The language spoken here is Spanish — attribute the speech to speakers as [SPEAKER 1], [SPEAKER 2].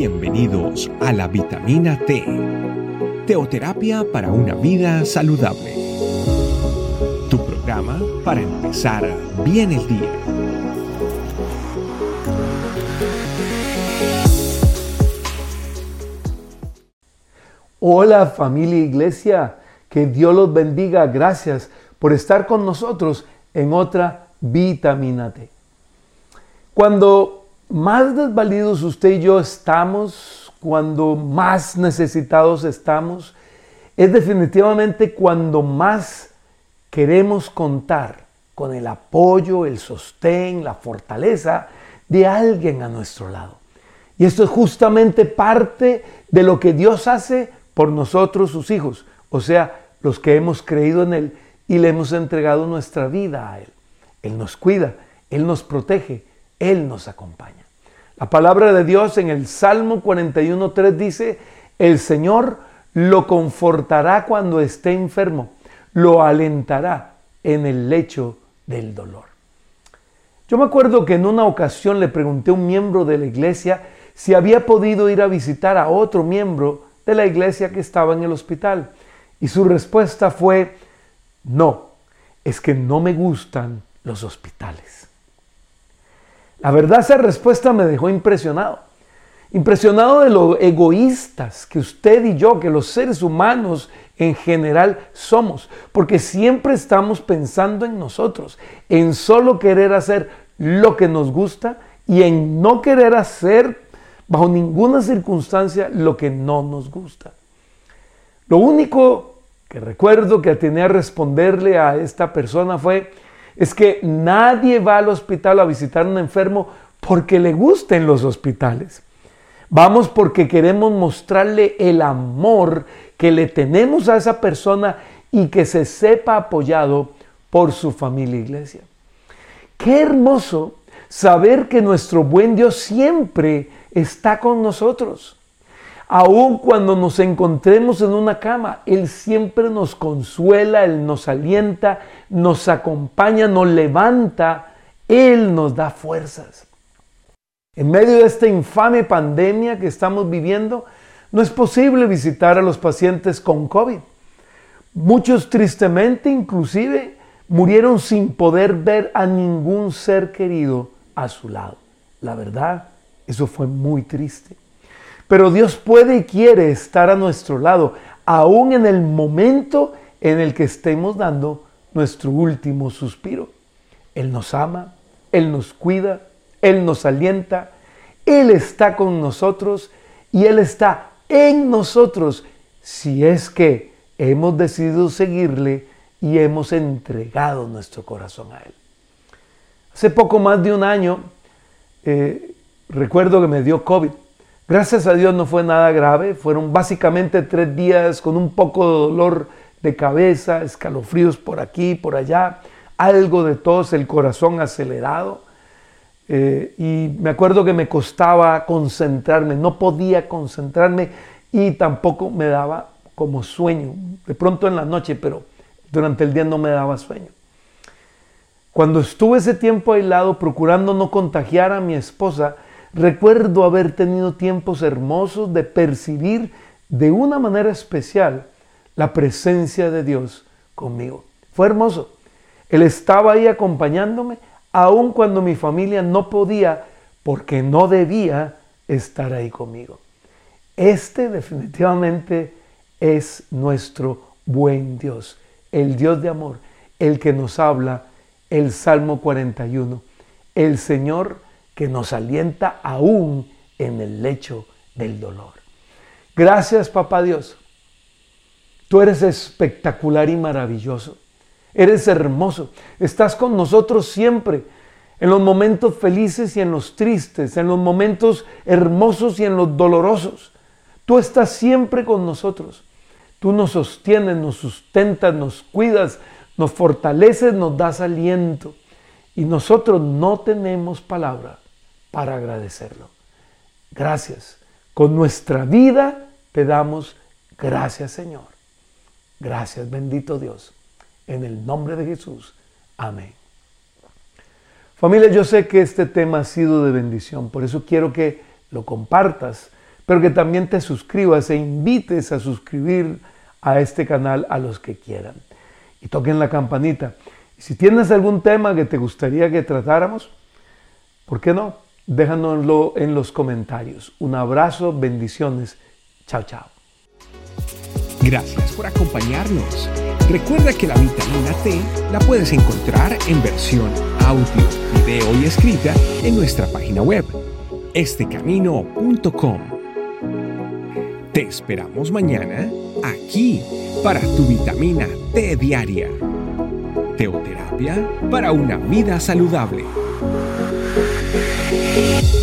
[SPEAKER 1] Bienvenidos a la vitamina T, teoterapia para una vida saludable. Tu programa para empezar bien el día.
[SPEAKER 2] Hola familia iglesia, que Dios los bendiga. Gracias por estar con nosotros en otra vitamina T. Cuando más desvalidos usted y yo estamos, cuando más necesitados estamos, es definitivamente cuando más queremos contar con el apoyo, el sostén, la fortaleza de alguien a nuestro lado. Y esto es justamente parte de lo que Dios hace por nosotros, sus hijos, o sea, los que hemos creído en Él y le hemos entregado nuestra vida a Él. Él nos cuida, Él nos protege, Él nos acompaña. La palabra de Dios en el Salmo 41.3 dice, el Señor lo confortará cuando esté enfermo, lo alentará en el lecho del dolor. Yo me acuerdo que en una ocasión le pregunté a un miembro de la iglesia si había podido ir a visitar a otro miembro de la iglesia que estaba en el hospital. Y su respuesta fue, no, es que no me gustan los hospitales. La verdad esa respuesta me dejó impresionado. Impresionado de lo egoístas que usted y yo, que los seres humanos en general somos, porque siempre estamos pensando en nosotros, en solo querer hacer lo que nos gusta y en no querer hacer bajo ninguna circunstancia lo que no nos gusta. Lo único que recuerdo que tenía a responderle a esta persona fue, es que nadie va al hospital a visitar a un enfermo porque le gusten los hospitales. Vamos porque queremos mostrarle el amor que le tenemos a esa persona y que se sepa apoyado por su familia iglesia. Qué hermoso saber que nuestro buen Dios siempre está con nosotros. Aun cuando nos encontremos en una cama, Él siempre nos consuela, Él nos alienta, nos acompaña, nos levanta, Él nos da fuerzas. En medio de esta infame pandemia que estamos viviendo, no es posible visitar a los pacientes con COVID. Muchos tristemente inclusive murieron sin poder ver a ningún ser querido a su lado. La verdad, eso fue muy triste. Pero Dios puede y quiere estar a nuestro lado, aún en el momento en el que estemos dando nuestro último suspiro. Él nos ama, Él nos cuida, Él nos alienta, Él está con nosotros y Él está en nosotros si es que hemos decidido seguirle y hemos entregado nuestro corazón a Él. Hace poco más de un año, eh, recuerdo que me dio COVID Gracias a Dios no fue nada grave, fueron básicamente tres días con un poco de dolor de cabeza, escalofríos por aquí, por allá, algo de tos, el corazón acelerado. Eh, y me acuerdo que me costaba concentrarme, no podía concentrarme y tampoco me daba como sueño, de pronto en la noche, pero durante el día no me daba sueño. Cuando estuve ese tiempo aislado procurando no contagiar a mi esposa, Recuerdo haber tenido tiempos hermosos de percibir de una manera especial la presencia de Dios conmigo. Fue hermoso. Él estaba ahí acompañándome, aun cuando mi familia no podía, porque no debía estar ahí conmigo. Este definitivamente es nuestro buen Dios, el Dios de amor, el que nos habla el Salmo 41. El Señor que nos alienta aún en el lecho del dolor. Gracias, papá Dios. Tú eres espectacular y maravilloso. Eres hermoso. Estás con nosotros siempre, en los momentos felices y en los tristes, en los momentos hermosos y en los dolorosos. Tú estás siempre con nosotros. Tú nos sostienes, nos sustentas, nos cuidas, nos fortaleces, nos das aliento. Y nosotros no tenemos palabra para agradecerlo. Gracias. Con nuestra vida te damos gracias Señor. Gracias bendito Dios. En el nombre de Jesús. Amén. Familia, yo sé que este tema ha sido de bendición, por eso quiero que lo compartas, pero que también te suscribas e invites a suscribir a este canal a los que quieran. Y toquen la campanita. Y si tienes algún tema que te gustaría que tratáramos, ¿por qué no? Déjanoslo en los comentarios. Un abrazo, bendiciones. Chao, chao.
[SPEAKER 1] Gracias por acompañarnos. Recuerda que la vitamina T la puedes encontrar en versión audio, video y escrita en nuestra página web, estecamino.com. Te esperamos mañana aquí para tu vitamina T diaria. Teoterapia para una vida saludable. Thank you.